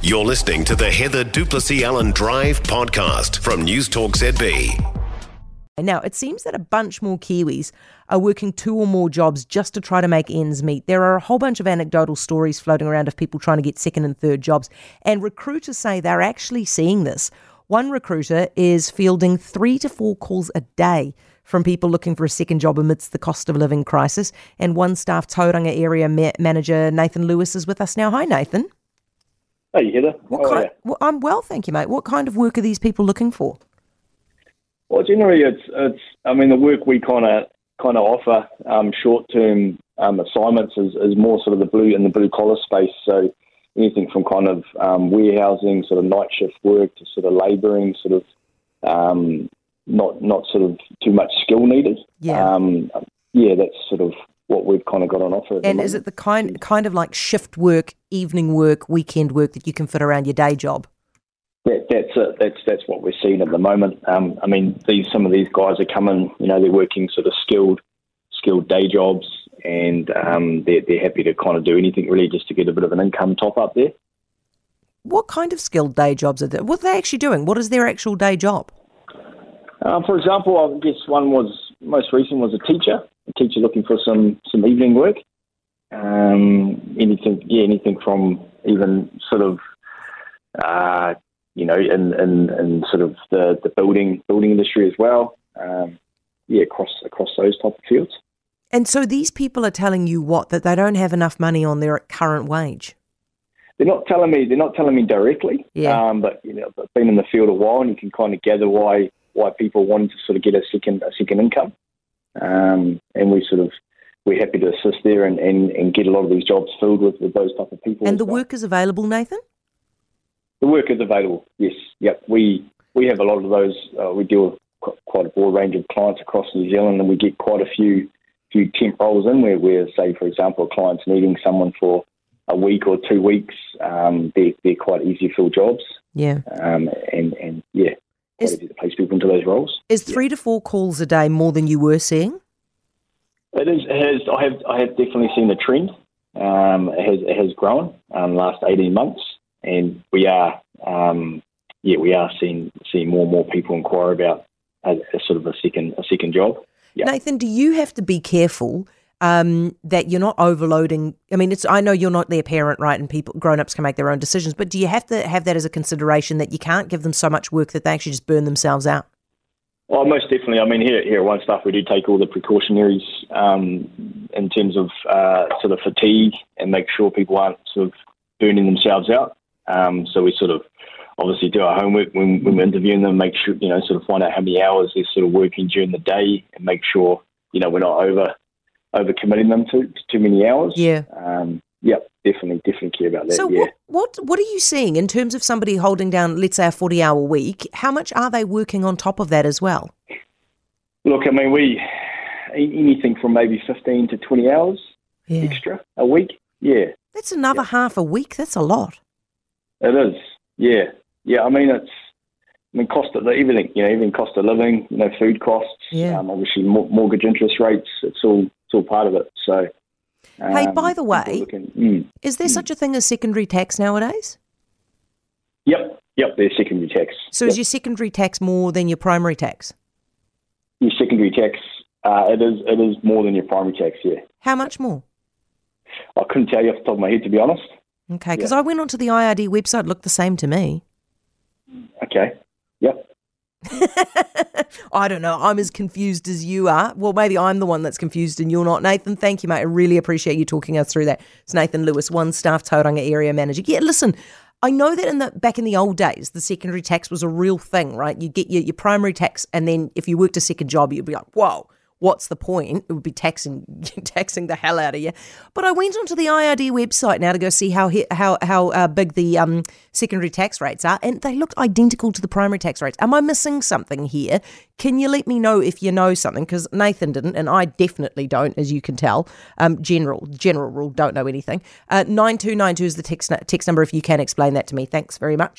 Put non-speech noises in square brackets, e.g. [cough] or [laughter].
You're listening to the Heather du Plessis-Allen Drive podcast from Newstalk ZB. Now, it seems that a bunch more Kiwis are working two or more jobs just to try to make ends meet. There are a whole bunch of anecdotal stories floating around of people trying to get second and third jobs, and recruiters say they're actually seeing this. One recruiter is fielding three to four calls a day from people looking for a second job amidst the cost of living crisis. And OneStaff Tauranga area ma- manager, Nathan Lewis, is with us now. Hi, Nathan. Hey, Heather. What How kind? Well, I'm well, thank you, mate. What kind of work are these people looking for? Well, generally, it's it's. I mean, the work we kind of kind of offer um, short term um, assignments is, is more sort of the blue in the blue collar space. So anything from kind of um, warehousing, sort of night shift work, to sort of labouring, sort of um, not not sort of too much skill needed. Yeah. Um, yeah, that's sort of what we've kind of got on offer. And is it the kind kind of like shift work, evening work, weekend work that you can fit around your day job? That, that's it. That's that's what we're seeing at the moment. Um, I mean, these some of these guys are coming. You know, they're working sort of skilled, skilled day jobs, and um, they're they're happy to kind of do anything really just to get a bit of an income top up there. What kind of skilled day jobs are they? What are they actually doing? What is their actual day job? Uh, for example, I guess one was most recent was a teacher. A teacher looking for some some evening work. Um, anything, yeah, anything from even sort of, uh, you know, in, in, in sort of the, the building building industry as well. Um, yeah, across across those type of fields. And so these people are telling you what that they don't have enough money on their current wage. They're not telling me. They're not telling me directly. Yeah. Um, but you know, I've been in the field a while, and you can kind of gather why why people want to sort of get a second a second income. Um, and we sort of we're happy to assist there and, and, and get a lot of these jobs filled with, with those type of people. And the well. work is available, Nathan. the work is available. Yes. Yep. We we have a lot of those. Uh, we deal with quite a broad range of clients across New Zealand, and we get quite a few few temp roles in where, where say, for example, a client's needing someone for a week or two weeks. Um, they're, they're quite easy to fill jobs. Yeah. um, and and yeah, Is- roles. Is three to four calls a day more than you were seeing? It is it has I have I have definitely seen a trend. Um, it has it has grown um, last eighteen months, and we are um, yeah we are seeing seeing more and more people inquire about a, a sort of a second a second job. Yeah. Nathan, do you have to be careful um, that you're not overloading? I mean, it's I know you're not their parent, right? And people, grown-ups can make their own decisions, but do you have to have that as a consideration that you can't give them so much work that they actually just burn themselves out? Well, most definitely. I mean, here here at OneStaff, we do take all the precautionaries um, in terms of uh, sort of fatigue and make sure people aren't sort of burning themselves out. Um, so we sort of obviously do our homework when, when we're interviewing them, make sure you know sort of find out how many hours they're sort of working during the day, and make sure you know we're not over over committing them to, to too many hours. Yeah. Um, yeah, definitely, definitely care about that. So yeah. what, what what are you seeing in terms of somebody holding down, let's say, a forty-hour week? How much are they working on top of that as well? Look, I mean, we anything from maybe fifteen to twenty hours Yeah, extra a week. Yeah. that's another half a week. That's a lot. It is, yeah, yeah. I mean, it's, I mean, cost of everything, you know, even cost of living, you know, food costs, Yeah. um, obviously mortgage interest rates. It's all, it's all part of it. So, Hey, um, by the way- looking- mm, Is there such a thing as secondary tax nowadays? yep, yep. There's secondary tax. So Yep. is your secondary tax more than your primary tax? your secondary tax? Uh, it is, it is more than your primary tax. Yeah, How much more? I couldn't tell you off the top of my head to be honest. Okay, because I went onto the IRD website, it looked the same to me. Okay, yep. [laughs] I don't know. I'm as confused as you are. Well, maybe I'm the one that's confused and you're not. Nathan, thank you, mate. I really appreciate you talking us through that. It's Nathan Lewis, OneStaff Tauranga area manager. Yeah, listen, I know that in the back in the old days, the secondary tax was a real thing, right? You get your, your primary tax, and then if you worked a second job, you'd be like, whoa. What's the point? It would be taxing [laughs] taxing the hell out of you. But I went onto the IRD website now to go see how how how uh, big the um, secondary tax rates are, and they looked identical to the primary tax rates. Am I missing something here? Can you let me know if you know something? Because Nathan didn't, and I definitely don't, as you can tell. Um, general general rule, don't know anything. Uh, nine two nine two is the text text number. If you can explain that to me, thanks very much.